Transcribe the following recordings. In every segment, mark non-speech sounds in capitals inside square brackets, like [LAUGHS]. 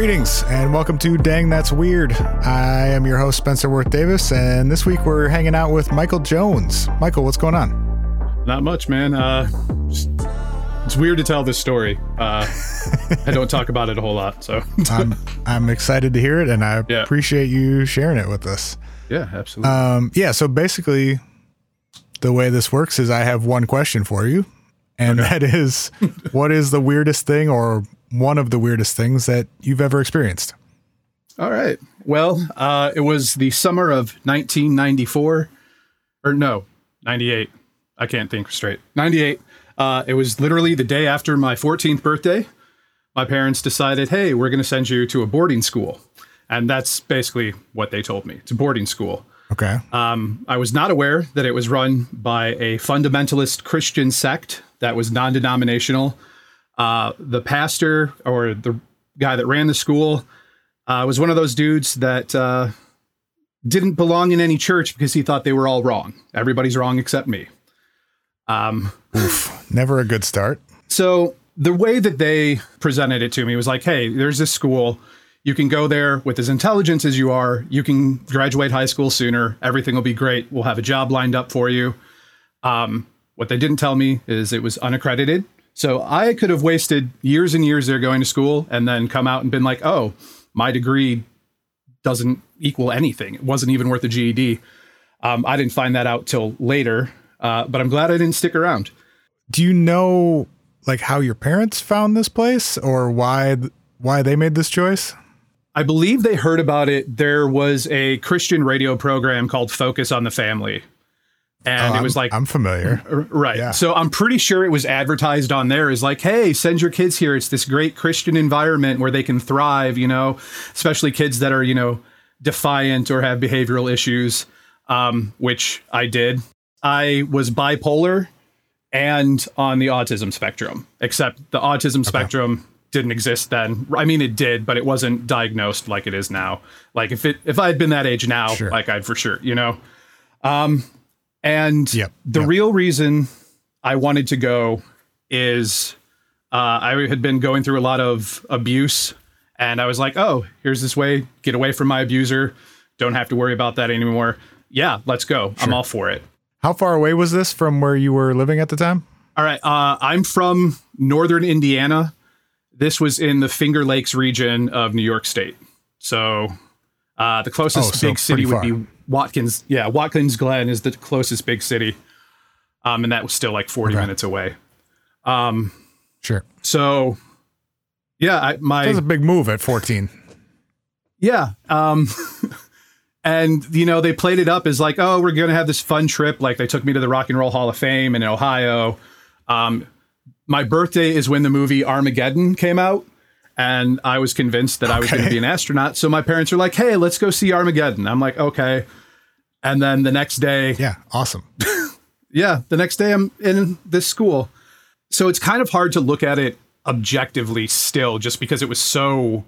Greetings and welcome to Dang That's Weird. I am your host, Spencer Worth Davis, and this week we're hanging out with Michael Jones. Michael, what's going on? Not much, man. Uh, just, it's weird to tell this story. Uh, [LAUGHS] I don't talk about it a whole lot, so [LAUGHS] I'm I'm excited to hear it, and I Yeah. appreciate you sharing it with us. yeah, absolutely. Um, yeah, so basically, the way this works is I have one question for you, and that is, [LAUGHS] what is the weirdest thing or one of the weirdest things that you've ever experienced? All right. Well, uh, it was the summer of 1994, or no, 98. I can't think straight. 98. Uh, it was literally the day after my 14th birthday. My parents decided, hey, we're going to send you to a boarding school. And that's basically what they told me. It's a boarding school. Okay. Um, I was not aware that it was run by a fundamentalist Christian sect that was non denominational. Uh, the pastor or the guy that ran the school uh, was one of those dudes that uh, didn't belong in any church because he thought they were all wrong. Everybody's wrong except me. Um, Never a good start. so the way that they presented it to me was like, hey, there's this school. You can go there with as intelligent as you are. You can graduate high school sooner. Everything will be great. We'll have a job lined up for you. Um, what they didn't tell me is it was unaccredited. So I could have wasted years and years there going to school and then come out and been like, oh, my degree doesn't equal anything. It wasn't even worth a GED. Um, I didn't find that out till later, uh, but I'm glad I didn't stick around. Do you know like how your parents found this place or why why they made this choice? I believe they heard about it. There was a Christian radio program called Focus on the Family. And Oh, it was I'm- like, I'm familiar. right. yeah. So I'm pretty sure it was advertised on there is like, hey, send your kids here. It's this great Christian environment where they can thrive, you know, especially kids that are, you know, defiant or have behavioral issues, um, which I did. I was bipolar and on the autism spectrum, except the autism spectrum didn't exist then. I mean, it did, but it wasn't diagnosed like it is now. Like if it if I had been that age now, Sure. like I'd for sure, you know. Um, and Yep, the yep. real reason I wanted to go is uh, I had been going through a lot of abuse, and I was like, oh, here's this way, get away from my abuser, don't have to worry about that anymore. Yeah, let's go. I'm all for it. How far away was this from where you were living at the time? All right. Uh, I'm from northern Indiana. This was in the Finger Lakes region of New York State. So uh, the closest Oh, so big city would be Watkins. Yeah, Watkins Glen is the closest big city. Um, and that was still like 40 Okay. minutes away. Um, Sure. so yeah, I, my That was a big move at 14. Yeah. Um, [LAUGHS] and, you know, they played it up as like, oh, we're going to have this fun trip. Like they took me to the Rock and Roll Hall of Fame in Ohio. Um, my birthday is when the movie Armageddon came out. And I was convinced that I was going to be an astronaut. So my parents were like, hey, let's go see Armageddon. I'm like, okay. And then the next day, Yeah, awesome. [LAUGHS] yeah, the next day I'm in this school. So it's kind of hard to look at it objectively still just because it was so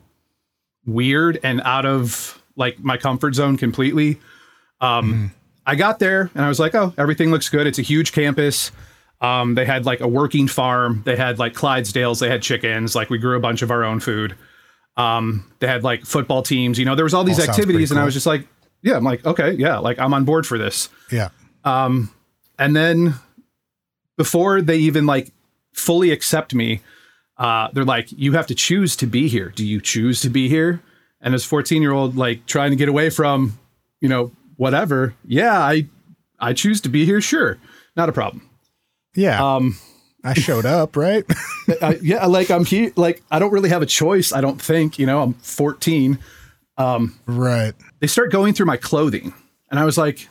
weird and out of like my comfort zone completely. Um I got there and I was like, "Oh, everything looks good. It's a huge campus. Um, they had like a working farm. They had like Clydesdales. They had chickens. Like we grew a bunch of our own food. Um, they had like football teams. You know, there was all these All activities, and I was just like, yeah, I'm like, okay, yeah, like I'm on board for this. Yeah. Um, and then before they even like fully accept me, uh, they're like, you have to choose to be here. Do you choose to be here? And as 14 year old, like trying to get away from, you know, whatever. Yeah, I, I choose to be here. Sure. Not a problem. Yeah. Um, I showed up, right? [LAUGHS] I, yeah, like I'm here, like I don't really have a choice. I don't think, you know, I'm 14. Um, right. they start going through my clothing and i was like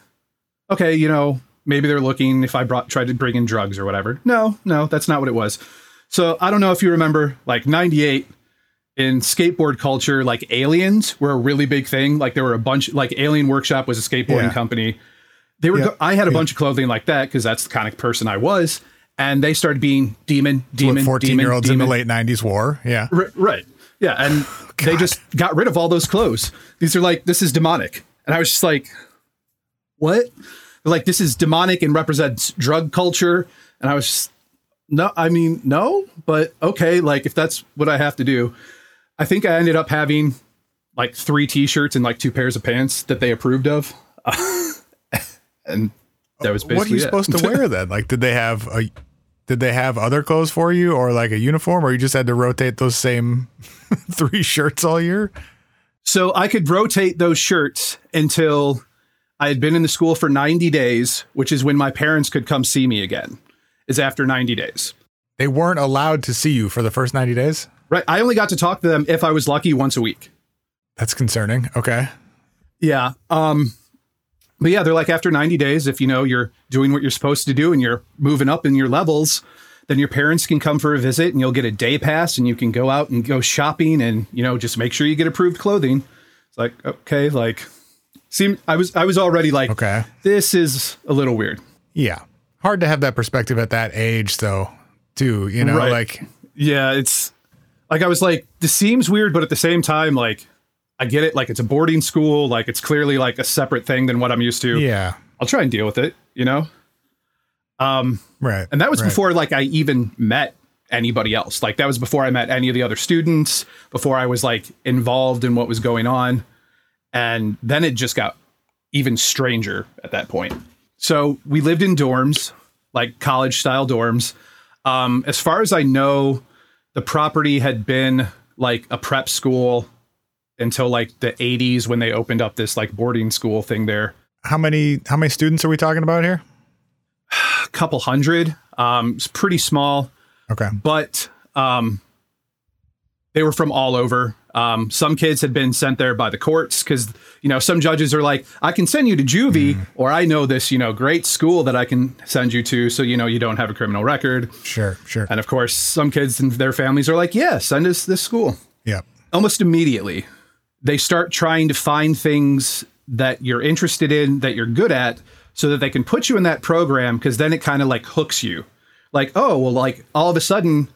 okay you know maybe they're looking if i brought tried to bring in drugs or whatever no no that's not what it was so i don't know if you remember like 98 in skateboard culture like aliens were a really big thing like there were a bunch like alien workshop was a skateboarding Yeah. company they were i had a bunch of clothing like that because that's the kind of person i was and they started being demon demon 14 demon, year olds in the late 90s wore. Yeah. R- right. Yeah. And [SIGHS] oh, they just got rid of all those clothes. These are like, this is demonic. And I was just like, what? Like, this is demonic and represents drug culture. And I was just, no, I mean, no, but okay. Like, if that's what I have to do, I think I ended up having like three t shirts and like two pairs of pants that they approved of. [LAUGHS] and that was basically What are you it. supposed to wear then? Like, did they have a, did they have other clothes for you or like a uniform or you just had to rotate those same [LAUGHS] three shirts all year? So I could rotate those shirts until I had been in the school for 90 days, which is when my parents could come see me again, is after 90 days. They weren't allowed to see you for the first 90 days? Right. I only got to talk to them if I was lucky once a week. That's concerning. Okay. Yeah. Um, but yeah, they're like after 90 days, if you know you're doing what you're supposed to do and you're moving up in your levels, then your parents can come for a visit and you'll get a day pass and you can go out and go shopping and you know just make sure you get approved clothing. It's like okay, like seem I was I was already like Okay. this is a little weird. Yeah. Hard to have that perspective at that age, though, too. You know, Right. like, Yeah, it's like I was like this seems weird, but at the same time, like I get it. Like it's a boarding school. Like it's clearly like a separate thing than what I'm used to. yeah. I'll try and deal with it. You know. Um, Right. and that was right. before like I even met anybody else. Like that was before I met any of the other students. Before I was like involved in what was going on, and then it just got even stranger at that point. So we lived in dorms, like college style dorms. Um, as far as I know, the property had been like a prep school until like the 80s when they opened up this like boarding school thing there. How many how many students are we talking about here? A couple hundred. Um, it's pretty small, Okay. but um, they were from all over. Um, some kids had been sent there by the courts because you know some judges are like, I can send you to juvie, or I know this you know great school that I can send you to, so you know you don't have a criminal record. Sure. Sure. And of course, some kids and their families are like, yeah, send us this school. Yeah. Almost immediately, they start trying to find things that you're interested in, that you're good at, so that they can put you in that program because then it kind of like hooks you. Like, oh, well, like all of a sudden,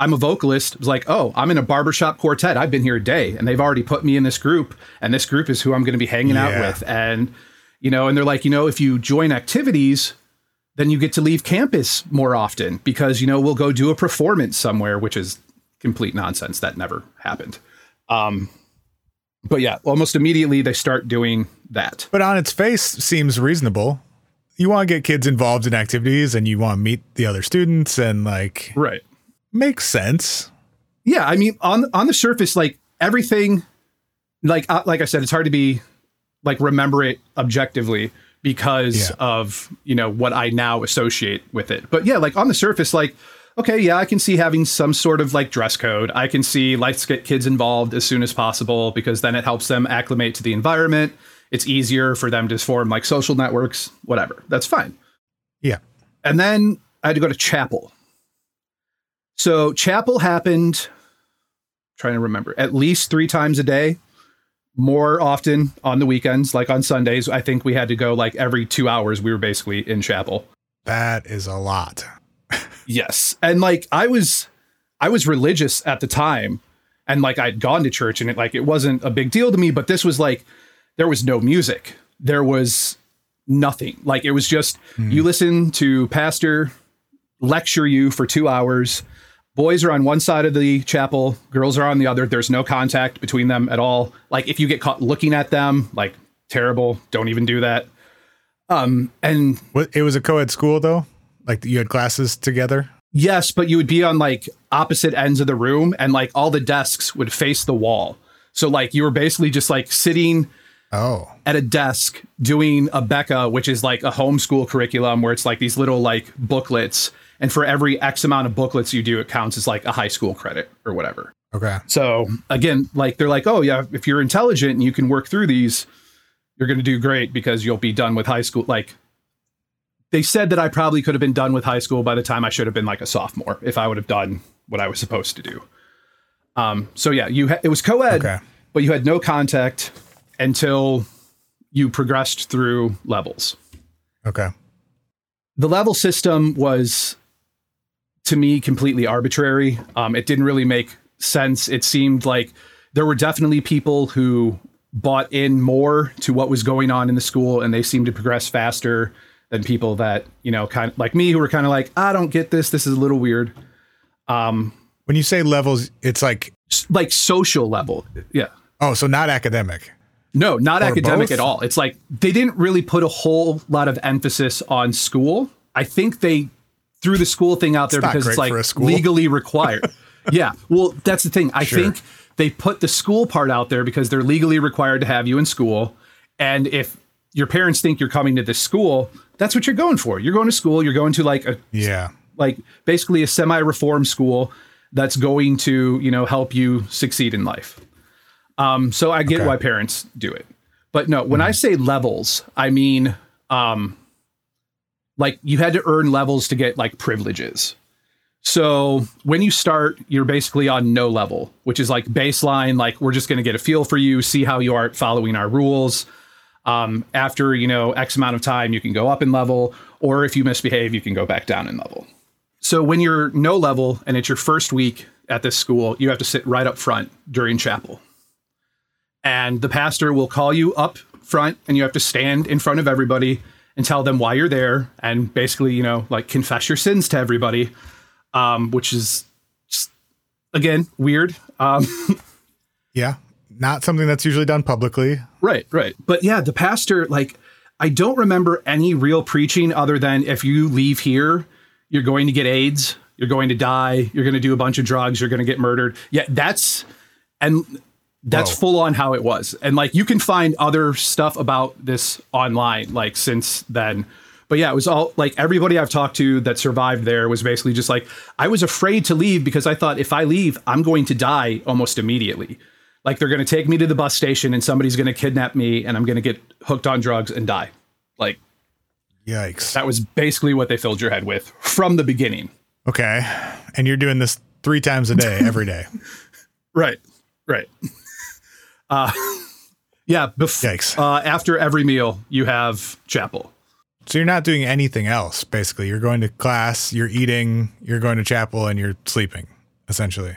I'm a vocalist. It's like, oh, I'm in a barbershop quartet. I've been here a day and they've already put me in this group, and this group is who I'm going to be hanging out with. And, you know, and they're like, you know, if you join activities, then you get to leave campus more often because you know we'll go do a performance somewhere which is complete nonsense that never happened um but yeah almost immediately they start doing that But on its face, seems reasonable. You want to get kids involved in activities and you want to meet the other students and like right makes sense. yeah i mean on on the surface like everything like uh, like i said it's hard to be like remember it objectively because Yeah. of you know what i now associate with it but yeah like on the surface like okay yeah i can see having some sort of like dress code i can see let's get kids involved as soon as possible because then it helps them acclimate to the environment it's easier for them to form like social networks whatever that's fine Yeah. and then I had to go to chapel. So chapel happened, trying to remember, at least three times a day, more often on the weekends, like on Sundays. I think we had to go like every two hours. We were basically in chapel. That is a lot. Yes. And like I was I was religious at the time and like I'd gone to church and it like it wasn't a big deal to me, but this was like there was no music. There was nothing. Like it was just you listen to pastor lecture you for two hours. Boys are on one side of the chapel, girls are on the other. There's no contact between them at all. Like if you get caught looking at them, like terrible. Don't even do that. Um, and it was a co-ed school though? Like you had classes together? yes, but you would be on like opposite ends of the room, and like all the desks would face the wall. So like you were basically just like sitting Oh. at a desk doing A Beka, which is like a homeschool curriculum where it's like these little like booklets. And for every X amount of booklets you do, it counts as like a high school credit or whatever. Okay. So again, like they're like, oh yeah, if you're intelligent and you can work through these, you're going to do great because you'll be done with high school. Like they said that I probably could have been done with high school by the time I should have been like a sophomore if I would have done what I was supposed to do. Um, so yeah, you ha- it was co-ed, Okay. but you had no contact until you progressed through levels. Okay. The level system was to me completely arbitrary. Um, it didn't really make sense. It seemed like there were definitely people who bought in more to what was going on in the school and they seemed to progress faster than people that, you know, kind of like me who were kind of like, I don't get this. This is a little weird. Um, When you say levels, it's like like social level. Yeah. oh, so not academic. No, not Or academic both? at all. It's like they didn't really put a whole lot of emphasis on school. I think they threw the school thing out there not because it's like for a school. legally required. [LAUGHS] yeah. Well, that's the thing. I Sure. think they put the school part out there because they're legally required to have you in school. And if your parents think you're coming to this school, that's what you're going for. You're going to school, you're going to like a Yeah. like basically a semi-reform school that's going to you know help you succeed in life um so i get Okay. why parents do it but no when i say levels i mean um like you had to earn levels to get like privileges so when you start you're basically on no level which is like baseline like we're just going to get a feel for you see how you are following our rules um, after you know x amount of time you can go up in level or if you misbehave you can go back down in level. So when you're no level and it's your first week at this school you have to sit right up front during chapel. And the pastor will call you up front and you have to stand in front of everybody and tell them why you're there and basically you know like confess your sins to everybody um, which is just, again weird. Um, [LAUGHS] Yeah. Not something that's usually done publicly. Right, right. But yeah, the pastor, like, I don't remember any real preaching other than if you leave here, you're going to get AIDS, you're going to die, you're going to do a bunch of drugs, you're going to get murdered. Yeah, that's, and that's Whoa. full on how it was. And like, you can find other stuff about this online, like, since then. But yeah, it was all like everybody I've talked to that survived there was basically just like, I was afraid to leave because I thought if I leave, I'm going to die almost immediately. Like they're going to take me to the bus station and somebody's going to kidnap me and I'm going to get hooked on drugs and die. Like Yikes. that was basically what they filled your head with from the beginning. Okay. And you're doing this three times a day, every day. [LAUGHS] Right. Right. [LAUGHS] Uh, yeah. Bef- Yikes. Uh, after every meal, you have chapel. So you're not doing anything else, basically. You're going to class, you're eating, you're going to chapel, and you're sleeping, essentially.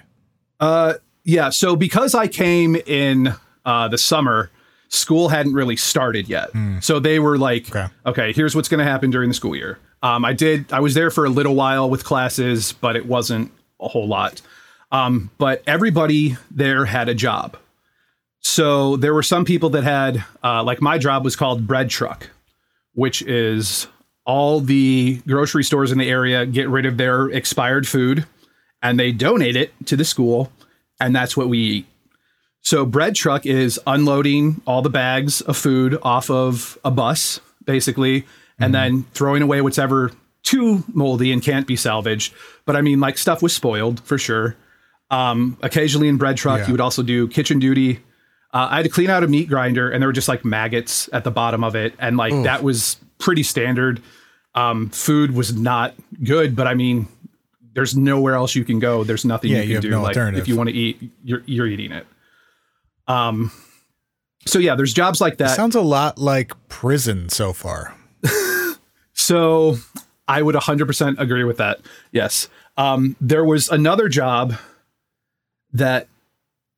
Uh, yeah. So because I came in uh, the summer, school hadn't really started yet. So they were like, Okay. okay, here's what's going to happen during the school year. Um, I did. I was there for a little while with classes, but it wasn't a whole lot. Um, but everybody there had a job. So there were some people that had, uh, like my job was called bread truck, which is all the grocery stores in the area get rid of their expired food and they donate it to the school, and that's what we eat. So bread truck is unloading all the bags of food off of a bus, basically, and then throwing away whatever too moldy and can't be salvaged. But I mean, like stuff was spoiled for sure. Um, occasionally in bread truck, Yeah. you would also do kitchen duty. Uh, I had to clean out a meat grinder, and there were just like maggots at the bottom of it, and like that was pretty standard. Um, food was not good, but I mean, there's nowhere else you can go. There's nothing Yeah, you can you do. no like if you want to eat, you're you're eating it. Um. So yeah, there's jobs like that. Sounds a lot like prison so far. So I would 100% agree with that. Yes. Um, there was another job that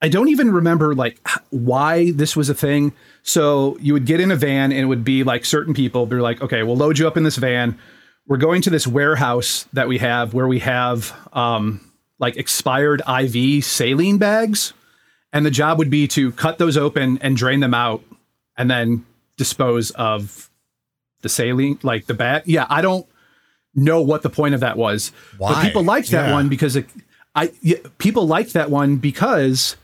I don't even remember like why this was a thing. So you would get in a van and it would be like certain people be like, okay, we'll load you up in this van. We're going to this warehouse that we have where we have um, like expired IV saline bags. And the job would be to cut those open and drain them out and then dispose of the saline, like the bag. Yeah, I don't know what the point of that was. Why? But people liked that Yeah. one because it, I yeah, people liked that one because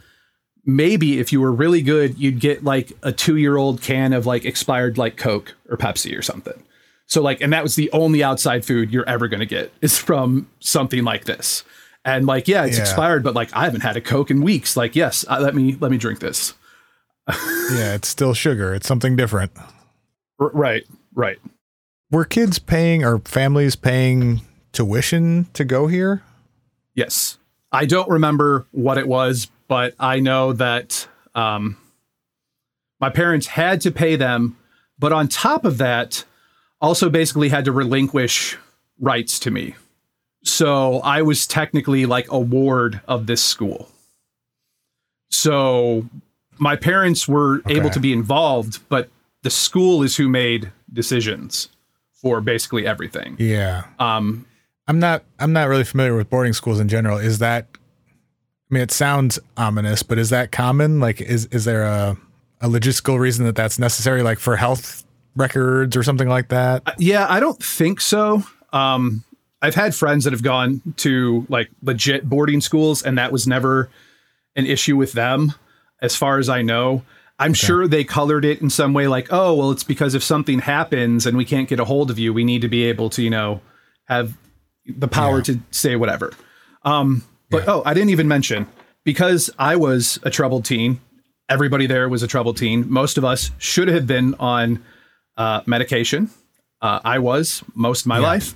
maybe if you were really good, you'd get like a two year old can of like expired like Coke or Pepsi or something. So like, and that was the only outside food you're ever going to get is from something like this. And like, yeah, it's Yeah. expired, but like I haven't had a Coke in weeks. Like, yes, uh, let me let me drink this. [LAUGHS] Yeah, it's still sugar. It's something different. R- right, right. Were kids paying or families paying tuition to go here? Yes. I don't remember what it was, but I know that um, my parents had to pay them, but on top of that, also basically had to relinquish rights to me. So I was technically like a ward of this school. So my parents were able to be involved, but the school is who made decisions for basically everything. Yeah. Um, I'm not I'm not really familiar with boarding schools in general. Is that I mean it sounds ominous, but is that common? Like is is there a a logistical reason that that's necessary like for health records or something like that? Yeah, I don't think so. Um, I've had friends that have gone to like legit boarding schools, and that was never an issue with them, as far as I know. I'm sure they colored it in some way, like, oh, well, it's because if something happens and we can't get a hold of you, we need to be able to, you know, have the power Yeah. to say whatever. Um, but oh, I didn't even mention because I was a troubled teen. Everybody there was a troubled teen. Most of us should have been on uh, medication. Uh, I was most of my life.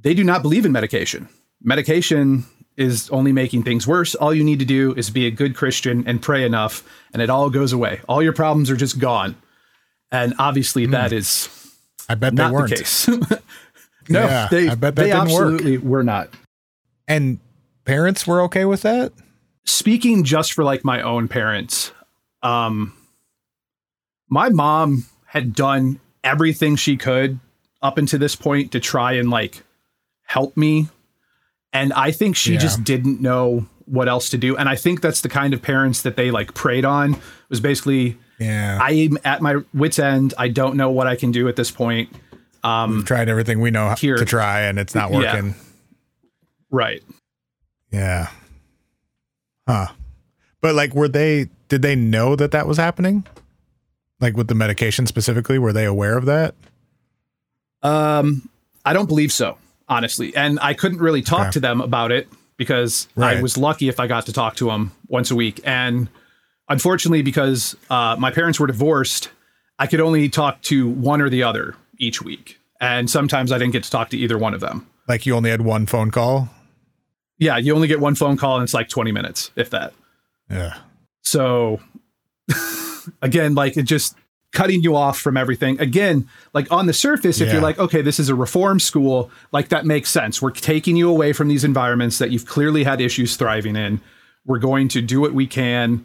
They do not believe in medication. Medication is only making things worse. All you need to do is be a good Christian and pray enough, and it all goes away. All your problems are just gone. And obviously, that is I bet Hmm. they weren't. the case. [LAUGHS] no, Yeah, they, I bet that they didn't work. absolutely were not. And parents were okay with that? speaking just for like my own parents, um, my mom had done everything she could up until this point to try and like help me. And I think she Yeah. just didn't know what else to do. And I think that's the kind of parents that they like preyed on was basically, Yeah. I'm at my wits end. I don't know what I can do at this point. Um, We've tried everything we know Here. to try and it's not Yeah. working. Right. Yeah. Huh. But like were they did they know that that was happening? Like with the medication specifically, were they aware of that? Um, I don't believe so, honestly. And I couldn't really talk Okay. to them about it because I was lucky if I got to talk to them once a week. And unfortunately, because uh, my parents were divorced, I could only talk to one or the other each week. And sometimes I didn't get to talk to either one of them. Like you only had one phone call? Yeah, you only get one phone call and it's like 20 minutes, if that. Yeah. So [LAUGHS] again, like it just cutting you off from everything. Again, like on the surface, if Yeah. you're like, okay, this is a reform school, like that makes sense. We're taking you away from these environments that you've clearly had issues thriving in. We're going to do what we can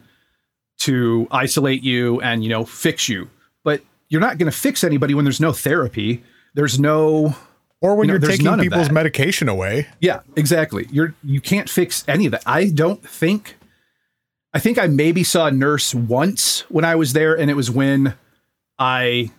to isolate you and, you know, fix you. But you're not going to fix anybody when there's no therapy. There's no Or when You are taking people's medication away. yeah, exactly. You're you can't fix any of that. I don't think I think I maybe saw a nurse once when I was there and it was when I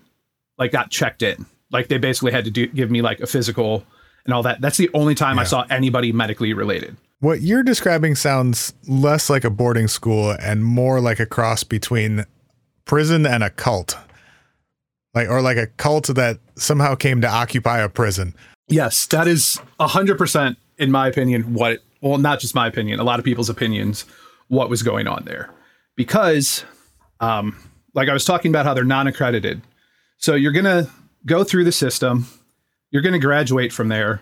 like got checked in. Like they basically had to do give me like a physical and all that. That's the only time I saw anybody medically related. What you're describing sounds less like a boarding school and more like a cross between prison and a cult. Like or like a cult that somehow came to occupy a prison. Yes, that is a hundred percent, in my opinion, what well, not just my opinion, a lot of people's opinions, what was going on there. Because um, like I was talking about how they're non-accredited. So you're gonna go through the system, you're gonna graduate from there,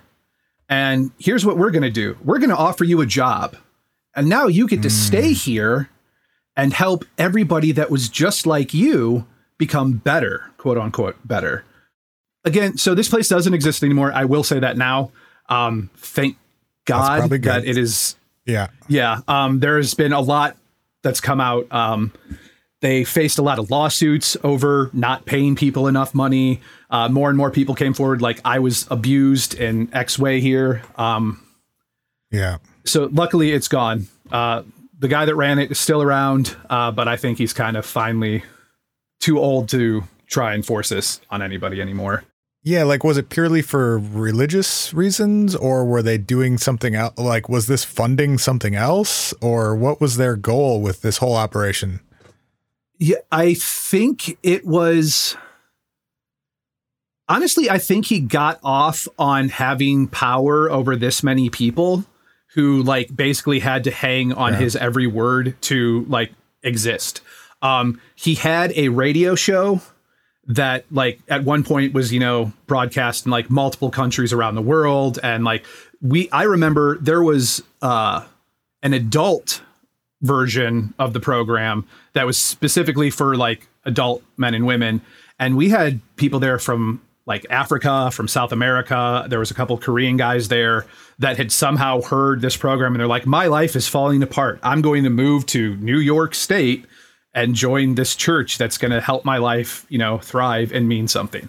and here's what we're gonna do. We're gonna offer you a job. And now you get to stay here and help everybody that was just like you become better, quote unquote, better again, so this place doesn't exist anymore. I will say that now. Um, thank God that it is. Yeah. Yeah. Um, there has been a lot that's come out. Um, they faced a lot of lawsuits over not paying people enough money. Uh, more and more people came forward, like I was abused in X way here. Um, Yeah. so luckily, it's gone. Uh, the guy that ran it is still around, uh, but I think he's kind of finally too old to try and force this on anybody anymore. Yeah, like was it purely for religious reasons or were they doing something else? Like was this funding something else or what was their goal with this whole operation? Yeah, I think it was. Honestly, I think he got off on having power over this many people who, like, basically had to hang on Yeah. his every word to, like, exist. Um, he had a radio show that, like, at one point was, you know, broadcast in, like, multiple countries around the world. And, like, we, I remember there was, uh, an adult version of the program that was specifically for like adult men and women. And we had people there from like Africa from South America. There was a couple Korean guys there that had somehow heard this program. And they're like my life is falling apart. I'm going to move to New York state and join this church that's going to help my life you know thrive and mean something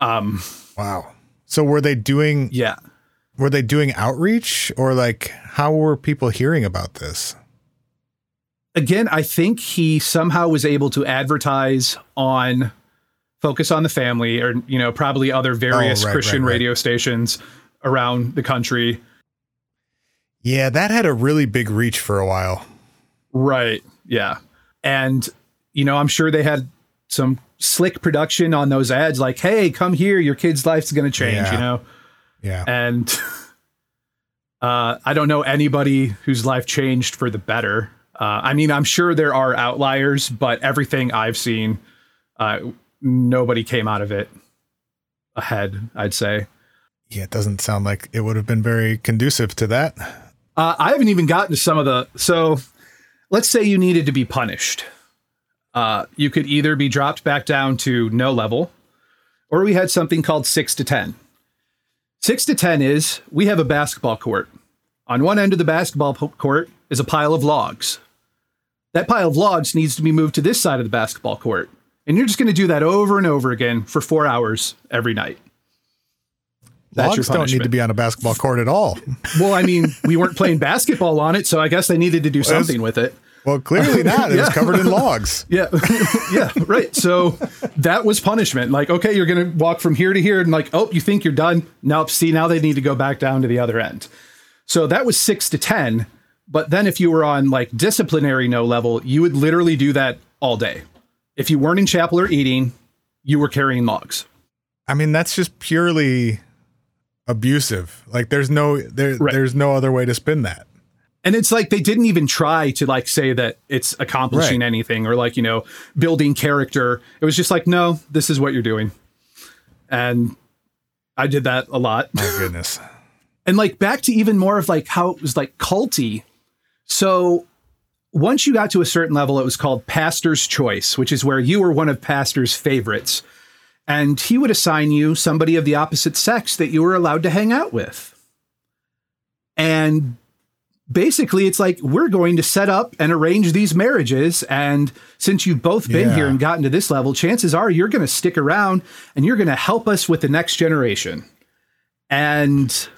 um Wow. So were they doing yeah were they doing outreach or like how were people hearing about this? again, I think he somehow was able to advertise on Focus on the Family or, you know, probably other various Oh, right, Christian right, right. radio stations around the country. Yeah, that had a really big reach for a while. Right. Yeah. And, you know, I'm sure they had some slick production on those ads like, hey, come here, your kid's life's going to change, Yeah. you know? Yeah. And [LAUGHS] uh, I don't know anybody whose life changed for the better. Uh, I mean, I'm sure there are outliers, but everything I've seen, uh, nobody came out of it ahead, I'd say. Yeah, it doesn't sound like it would have been very conducive to that. Uh, I haven't even gotten to some of the. So let's say you needed to be punished. Uh, you could either be dropped back down to no level, or we had something called six to 10. Six to 10 is we have a basketball court. On one end of the basketball court is a pile of logs. That pile of logs needs to be moved to this side of the basketball court. And you're just going to do that over and over again for four hours every night. That's your Logs don't need to be on a basketball court at all. [LAUGHS] Well, I mean, we weren't playing basketball on it, so I guess they needed to do something with it. Well, clearly [LAUGHS] not. It was covered in logs. [LAUGHS] Yeah, yeah, right. So that was punishment. Like, okay, you're going to walk from here to here, and like, oh, you think you're done? Nope. See, now they need to go back down to the other end. So that was six to ten. But then if you were on like disciplinary no level, you would literally do that all day. If you weren't in chapel or eating, you were carrying logs. I mean, that's just purely abusive. Like there's no there Right. there's no other way to spin that. And it's like they didn't even try to like say that it's accomplishing Right. anything or like, you know, building character. It was just like, no, this is what you're doing. And I did that a lot. My goodness. And like back to even more of like how it was like culty. So once you got to a certain level, it was called pastor's choice, which is where you were one of pastor's favorites. And he would assign you somebody of the opposite sex that you were allowed to hang out with. And basically, it's like, we're going to set up and arrange these marriages. And since you've both been Yeah. here and gotten to this level, chances are you're going to stick around and you're going to help us with the next generation. And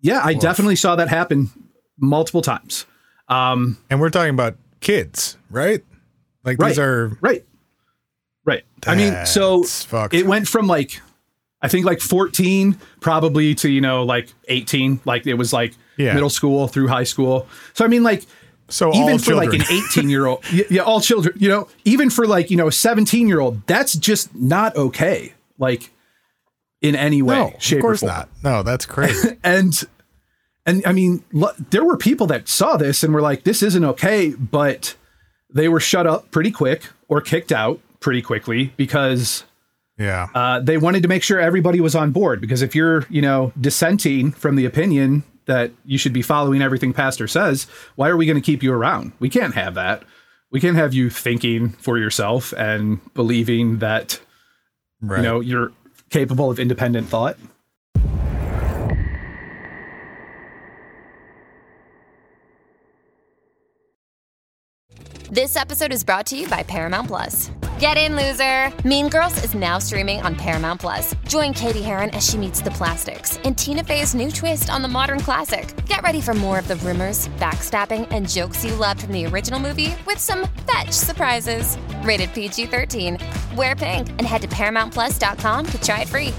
yeah, I Woof. definitely saw that happen multiple times. Um, And we're talking about kids, right? Like right, these are right, right. I mean, so fucked. it went from like, I think like 14 probably to, you know, like 18. Like it was like Yeah. middle school through high school. So, I mean, like, so even for like an [LAUGHS] 18 year old, yeah, all children, you know, even for like, you know, a 17 year old, that's just not okay. Like in any way, no, shape of course or form. not. No, that's [LAUGHS] crazy. and and I mean, lo- there were people that saw this and were like, "This isn't okay," but they were shut up pretty quick or kicked out pretty quickly because yeah. uh, they wanted to make sure everybody was on board. Because if you're, you know, dissenting from the opinion that you should be following everything pastor says, why are we going to keep you around? We can't have that. We can't have you thinking for yourself and believing that right. you know you're capable of independent thought. This episode is brought to you by Paramount Plus. Get in, loser! Mean Girls is now streaming on Paramount Plus. Join Cady Heron as she meets the plastics in Tina Fey's new twist on the modern classic. Get ready for more of the rumors, backstabbing, and jokes you loved from the original movie with some fetch surprises. Rated PG 13. Wear pink and head to ParamountPlus.com to try it free.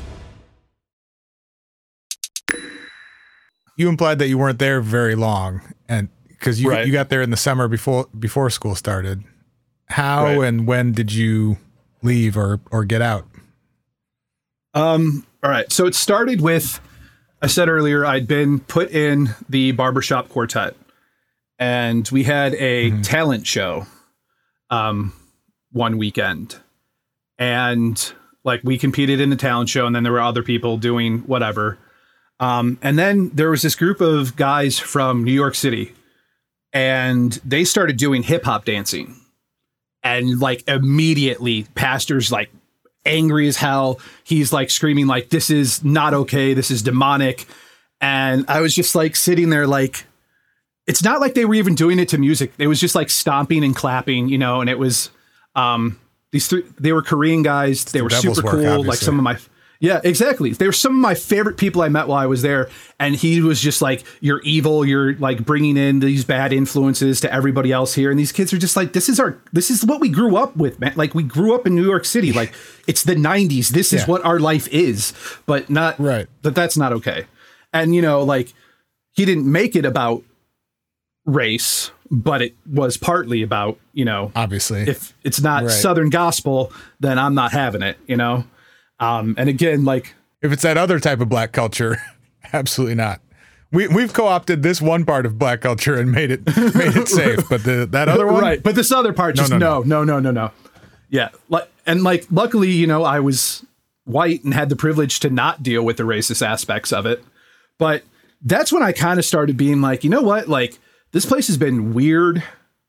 You implied that you weren't there very long, and because you Right. you got there in the summer before before school started. How Right. and when did you leave or or get out? Um, all right. So it started with I said earlier I'd been put in the barbershop quartet and we had a talent show um one weekend. And like we competed in the talent show and then there were other people doing whatever. Um, and then there was this group of guys from New York City and they started doing hip hop dancing. And like immediately pastors like angry as hell. He's like screaming like this is not okay. This is demonic. And I was just like sitting there like it's not like they were even doing it to music. It was just like stomping and clapping, you know, and it was um these three they were Korean guys. They were devil's super work, cool. Like some of my yeah, exactly. They were some of my favorite people I met while I was there. And he was just like, You're evil. You're like bringing in these bad influences to everybody else here. And these kids are just like, This is our, this is what we grew up with, man. Like, we grew up in New York City. Like, [LAUGHS] it's the 90s. This is Yeah. what our life is, but not, Right. But that's not okay. And, you know, like, he didn't make it about race, but it was partly about, you know, Obviously, if it's not Right. Southern gospel, then I'm not having it, you know? Um, and again, like, if it's that other type of black culture, [LAUGHS] absolutely not. We we've co-opted this one part of black culture and made it made it [LAUGHS] safe, but the that other one, right? But this other part, No, just no, no, no, no, no, no. Yeah, like and like, luckily, you know, I was white and had the privilege to not deal with the racist aspects of it. But that's when I kind of started being like, you know what, like this place has been weird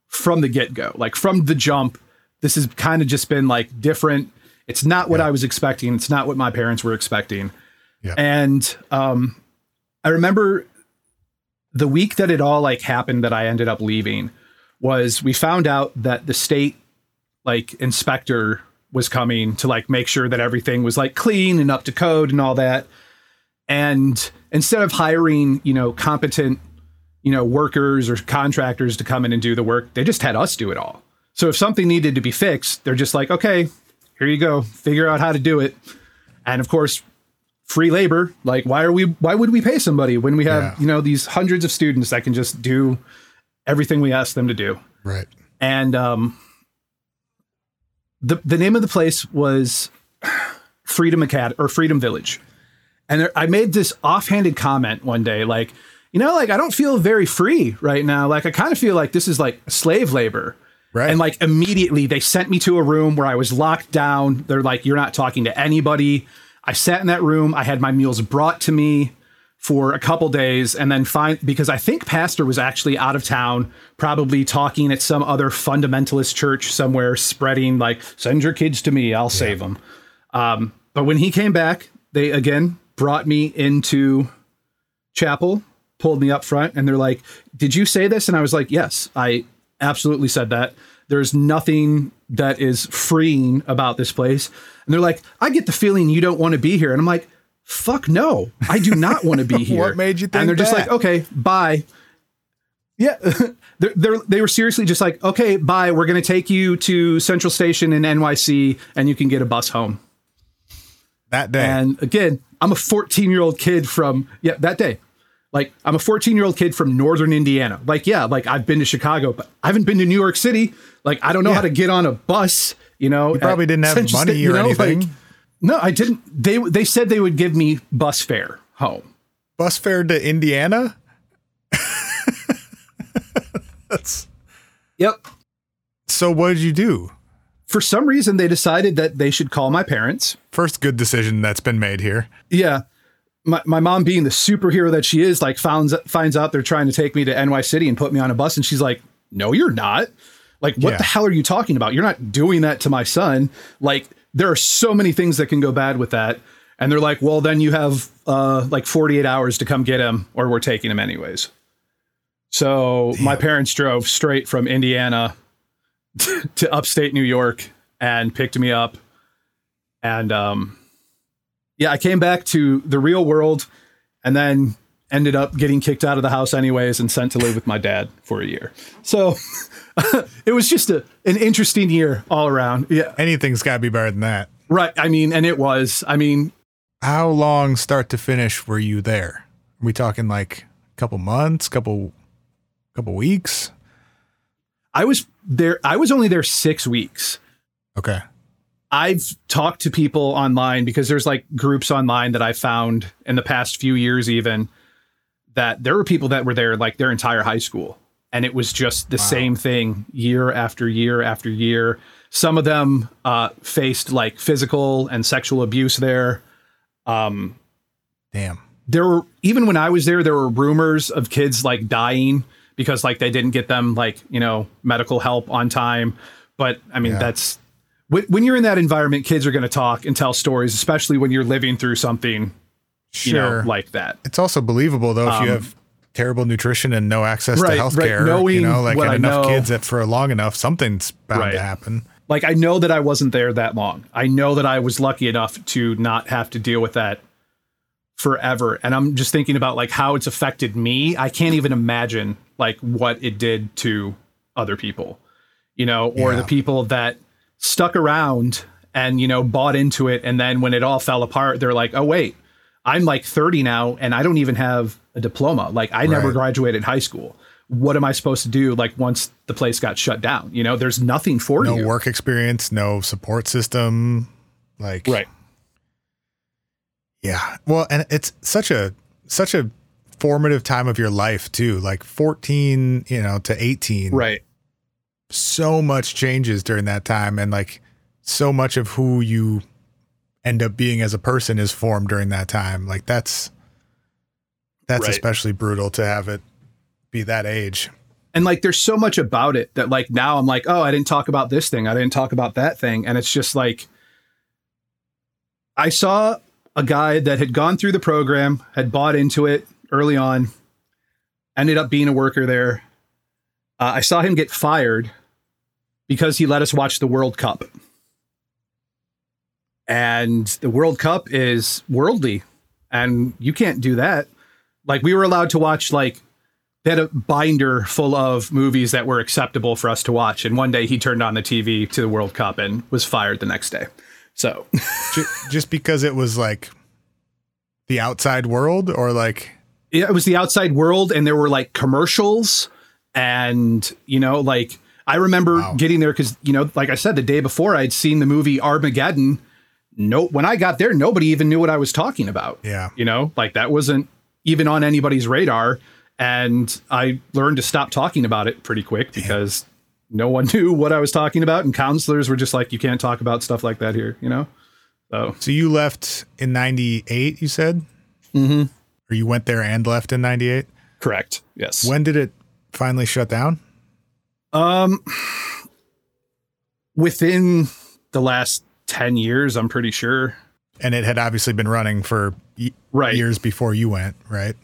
from the get go, like from the jump. This has kind of just been like different. It's not what I was expecting. It's not what my parents were expecting. Yeah. And um, I remember the week that it all like happened that I ended up leaving was we found out that the state like inspector was coming to like make sure that everything was like clean and up to code and all that. And instead of hiring, you know, competent, you know, workers or contractors to come in and do the work, they just had us do it all. So if something needed to be fixed, they're just like, okay, here you go, figure out how to do it. And of course, free labor. Like, why are we? Why would we pay somebody when we have Yeah. you know these hundreds of students that can just do everything we ask them to do? right? And um, the the name of the place was Freedom Academy or Freedom Village. And there, I made this offhanded comment one day, like, you know, like I don't feel very free right now. Like I kind of feel like this is like slave labor. Right. And like immediately they sent me to a room where I was locked down. They're like, you're not talking to anybody. I sat in that room. I had my meals brought to me for a couple days and then find because I think pastor was actually out of town, probably talking at some other fundamentalist church somewhere, spreading like, send your kids to me, I'll save them. Um, but when he came back, they again brought me into chapel, pulled me up front, and they're like, Did you say this? And I was like, Yes, I absolutely said that. There's nothing that is freeing about this place. And they're like, I get the feeling you don't want to be here. And I'm like, Fuck no, I do not want to be [LAUGHS] here. What made you think And they're just like, Okay, bye. Yeah, [LAUGHS] they're, they're, they were seriously just like, okay, bye. We're going to take you to Central Station in NYC and you can get a bus home. That day, And again, I'm a 14 year old kid from, yeah, that day. Like, I'm a 14 year old kid from Northern Indiana. Like, yeah, like I've been to Chicago, but I haven't been to New York City. Like, I don't know Yeah. how to get on a bus, you know. you probably didn't have Central money Sta- you or know, anything. like- no, I didn't. They, they said they would give me bus fare home. Bus fare to Indiana. [LAUGHS] That's Yep. so. What did you do? For some reason, they decided that they should call my parents. First good decision that's been made here. Yeah. My, my mom being the superhero that she is, like finds finds out they're trying to take me to NY City and put me on a bus, and she's like, "No, you're not. Like, what Yeah. the hell are you talking about? You're not doing that to my son. Like, there are so many things that can go bad with that." And they're like, "Well, then you have uh, like 48 hours to come get him, or we're taking him anyways." So my parents drove straight from Indiana [LAUGHS] to upstate New York and picked me up. And um, yeah, I came back to the real world and then ended up getting kicked out of the house anyways and sent to live with my dad for a year. So [LAUGHS] it was just a, an interesting year all around. Yeah. Anything's got to be better than that. Right. I mean, and it was. I mean, how long start to finish were you there? Are we talking like a couple months, couple couple weeks? I was there I was only there 6 weeks. Okay. I've talked to people online because there's like groups online that I found in the past few years even that there were people that were there like their entire high school and it was just the wow. same thing year after year after year. Some of them uh, faced like physical and sexual abuse there. Um, Damn. There were even when I was there, there were rumors of kids like dying because like they didn't get them like you know medical help on time. But I mean, yeah. that's when you're in that environment, kids are going to talk and tell stories, especially when you're living through something, sure. you know, like that. It's also believable though if um, you have terrible nutrition and no access right, to healthcare. Right. Knowing you know, like and enough know, kids that for long enough, something's bound right. to happen. Like I know that I wasn't there that long. I know that I was lucky enough to not have to deal with that forever. And I'm just thinking about like how it's affected me. I can't even imagine like what it did to other people, you know, or yeah. the people that stuck around and, you know, bought into it. And then when it all fell apart, they're like, oh, wait, I'm like 30 now and I don't even have a diploma. Like I right. never graduated high school. What am I supposed to do like once the place got shut down? You know, there's nothing for no you. No work experience, no support system. Like Right. Yeah. Well, and it's such a such a formative time of your life too. Like 14, you know, to 18. Right. So much changes during that time and like so much of who you end up being as a person is formed during that time. Like that's that's right. especially brutal to have it be that age. And like there's so much about it that like now I'm like, oh, I didn't talk about this thing. I didn't talk about that thing. And it's just like I saw a guy that had gone through the program, had bought into it early on, ended up being a worker there. Uh, I saw him get fired because he let us watch the World Cup. And the World Cup is worldly, and you can't do that. Like, we were allowed to watch, like, they had a binder full of movies that were acceptable for us to watch. And one day he turned on the TV to the World Cup and was fired the next day. So just because it was like the outside world or like yeah, it was the outside world and there were like commercials and you know like I remember wow. getting there cuz you know like I said the day before I'd seen the movie Armageddon no when I got there nobody even knew what I was talking about. Yeah. You know, like that wasn't even on anybody's radar and I learned to stop talking about it pretty quick because no one [LAUGHS] knew what I was talking about, and counselors were just like, "You can't talk about stuff like that here," you know. So, so you left in '98, you said, mm-hmm. or you went there and left in '98. Correct. Yes. When did it finally shut down? Um, within the last ten years, I'm pretty sure. And it had obviously been running for y- right. years before you went, right?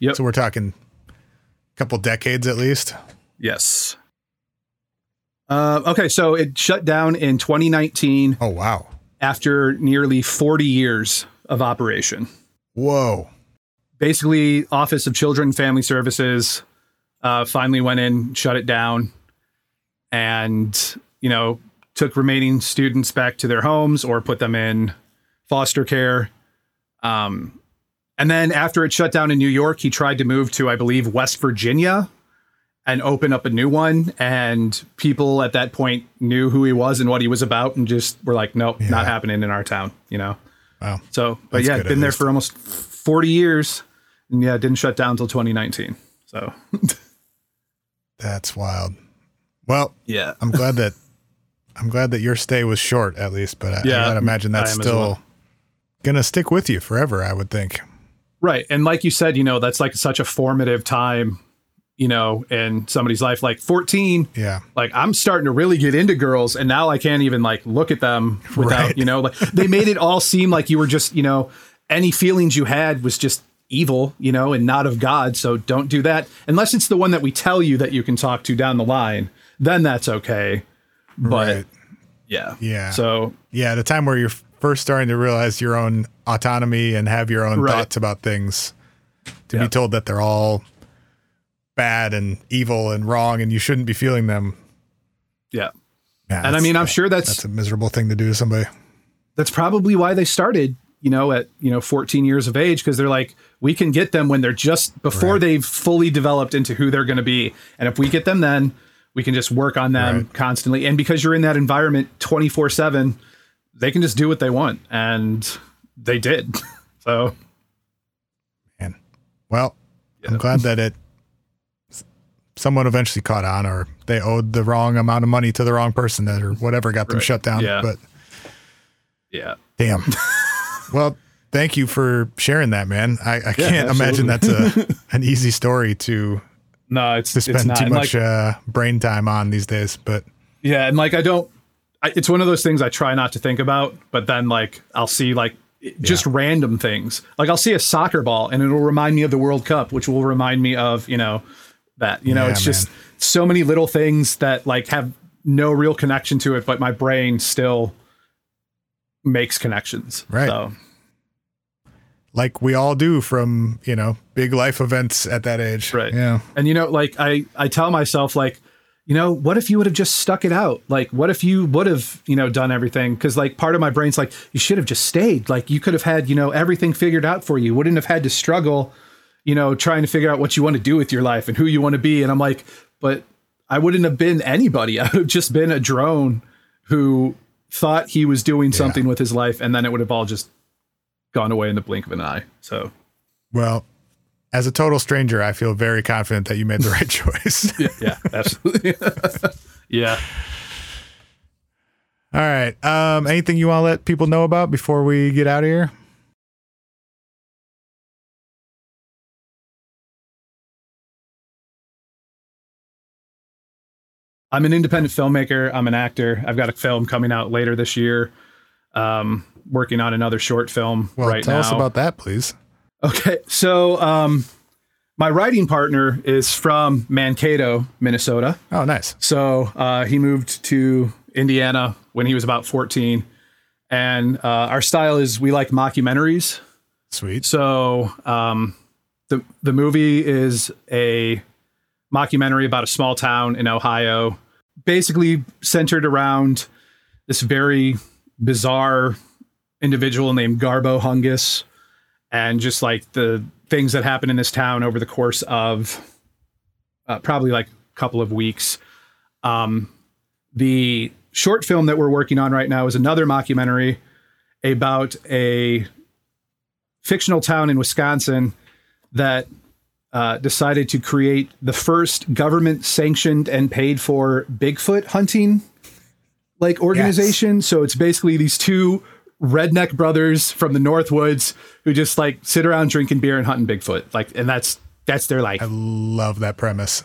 Yep. So we're talking a couple decades at least. Yes. Uh, okay, so it shut down in 2019. Oh wow! After nearly 40 years of operation. Whoa! Basically, Office of Children and Family Services uh, finally went in, shut it down, and you know took remaining students back to their homes or put them in foster care. Um, and then after it shut down in New York, he tried to move to, I believe, West Virginia and open up a new one. And people at that point knew who he was and what he was about, and just were like, "Nope, yeah. not happening in our town." You know. Wow. So, but That's yeah, been there for almost forty years, and yeah, didn't shut down until 2019. So. [LAUGHS] That's wild. Well, yeah, I'm glad that [LAUGHS] I'm glad that your stay was short, at least. But I, yeah, I gotta imagine that's still well. gonna stick with you forever. I would think. Right, and like you said, you know, that's like such a formative time you know, in somebody's life. Like 14, yeah, like I'm starting to really get into girls, and now I can't even like look at them without, right. you know, like they made it all seem like you were just, you know, any feelings you had was just evil, you know, and not of God. So don't do that unless it's the one that we tell you that you can talk to down the line. Then that's okay. But Right. yeah. Yeah. So Yeah, the time where you're first starting to realize your own autonomy and have your own Right. thoughts about things, to be told that they're all bad and evil and wrong and you shouldn't be feeling them. yeah. Yeah, And I mean, I'm sure that's that's a miserable thing to do to somebody. that's probably why they started you know at you know 14 years of age because they're like we can get them when they're just before Right. they've fully developed into who they're going to be and if we get them then we can just work on them Right. constantly and because you're in that environment 24 7 they can just do what they want and they did [LAUGHS] so Man. Well, I'm glad that it someone eventually caught on or they owed the wrong amount of money to the wrong person that or whatever got them Right. shut down. Yeah. But yeah damn. [LAUGHS] well, thank you for sharing that, man. I, I can't imagine that's a [LAUGHS] an easy story to no it's to it's spend not too And, much like, uh, brain time on these days. But Yeah, and like I don't. I, it's one of those things I try not to think about, but then like I'll see like just random things. Like I'll see a soccer ball, and it'll remind me of the World Cup, which will remind me of you know that you know Yeah, it's just so many little things that like have no real connection to it, but my brain still makes connections. Right. So like we all do from you know big life events at that age. Right. Yeah. And you know, like I, I tell myself, like, you know, what if you would have just stuck it out? Like, what if you would have, you know, done everything? Because like part of my brain's like, you should have just stayed. Like you could have had, you know, everything figured out for you. Wouldn't have had to struggle, you know, trying to figure out what you want to do with your life and who you want to be. And I'm like, but I wouldn't have been anybody. [LAUGHS] I would have just been a drone who thought he was doing something with his life, and then it would have all just gone away in the blink of an eye. So Well, as a total stranger, I feel very confident that you made the right [LAUGHS] choice. [LAUGHS] yeah, yeah, absolutely. [LAUGHS] yeah. All right. Um, anything you want to let people know about before we get out of here? I'm an independent filmmaker. I'm an actor. I've got a film coming out later this year. Um, working on another short film Well, right tell now. us about that, please. Okay, so um, my writing partner is from Mankato, Minnesota. Oh, nice. So uh, he moved to Indiana when he was about 14, and uh, our style is we like mockumentaries. Sweet. So um, the the movie is a mockumentary about a small town in Ohio, basically centered around this very bizarre individual named Garbo Hungus, and just like the things that happen in this town over the course of uh, probably like a couple of weeks. Um, the short film that we're working on right now is another mockumentary about a fictional town in Wisconsin that uh, decided to create the first government sanctioned and paid for Bigfoot hunting like organization. So it's basically these two redneck brothers from the Northwoods who just like sit around drinking beer and hunting Bigfoot. Like, and that's that's their life. I love that premise.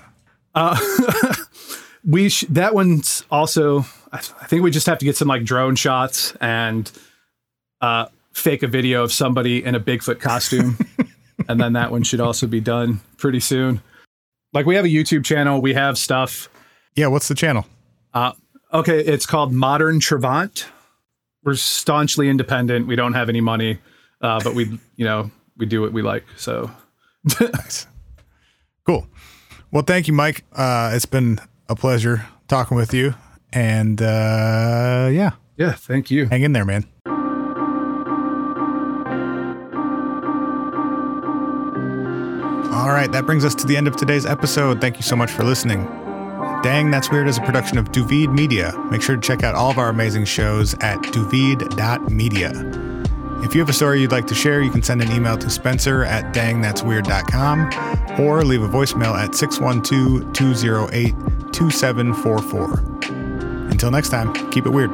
Uh, [LAUGHS] we sh- that one's also I, th- I think we just have to get some like drone shots and uh fake a video of somebody in a bigfoot costume [LAUGHS] and then that one should also be done pretty soon like we have a youtube channel we have stuff Yeah. What's the channel? uh okay it's called modern Trevant. We're staunchly independent we don't have any money uh but we you know we do what we like so Nice. Cool. Well, thank you, Mike. Uh, it's been a pleasure talking with you. And uh, yeah, yeah thank you hang in there, man. All right, that brings us to the end of today's episode. Thank you so much for listening. Dang, That's Weird is a production of Du Vide Media. Make sure to check out all of our amazing shows at duvid.media. If you have a story you'd like to share, you can send an email to spencer at dangthat'sweird.com or leave a voicemail at 612 208 2744. Until next time, keep it weird.